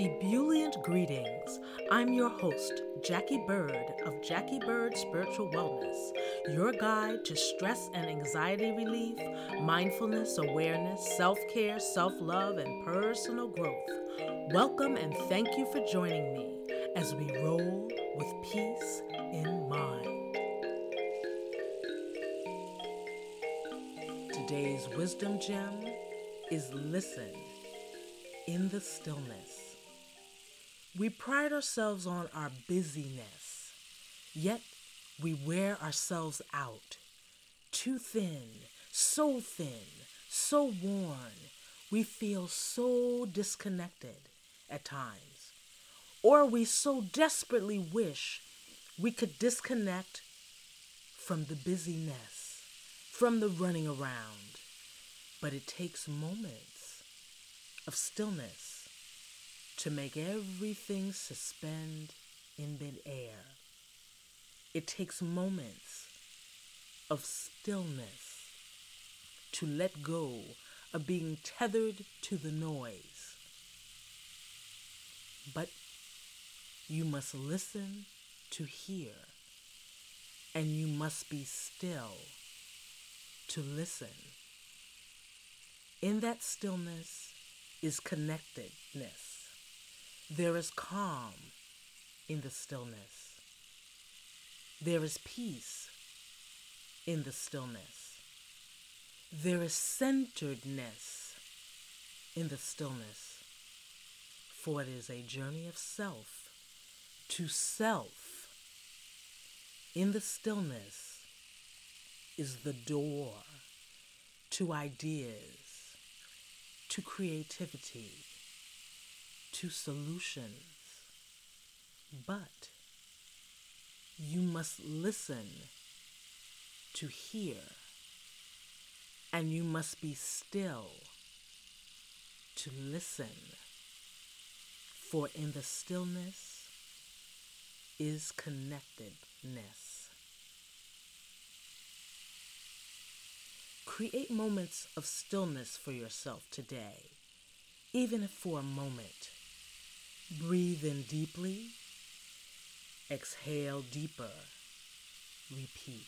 Ebullient greetings. I'm your host, Jackie Bird of Jackie Bird Spiritual Wellness, your guide to stress and anxiety relief, mindfulness, awareness, self care, self love, and personal growth. Welcome and thank you for joining me as we roll with peace in mind. Today's wisdom gem is listen in the stillness. We pride ourselves on our busyness, yet we wear ourselves out. Too thin, so thin, so worn, we feel so disconnected at times. Or we so desperately wish we could disconnect from the busyness, from the running around. But it takes moments of stillness to make everything suspend in midair. It takes moments of stillness to let go of being tethered to the noise. But you must listen to hear, and you must be still to listen. In that stillness is connectedness. There is calm in the stillness. There is peace in the stillness. There is centeredness in the stillness. For it is a journey of self to self. In the stillness is the door to ideas, to creativity, to solutions. But you must listen to hear, and you must be still to listen. For in the stillness is connectedness. Create moments of stillness for yourself today, even for a moment. Breathe in deeply, exhale deeper, repeat.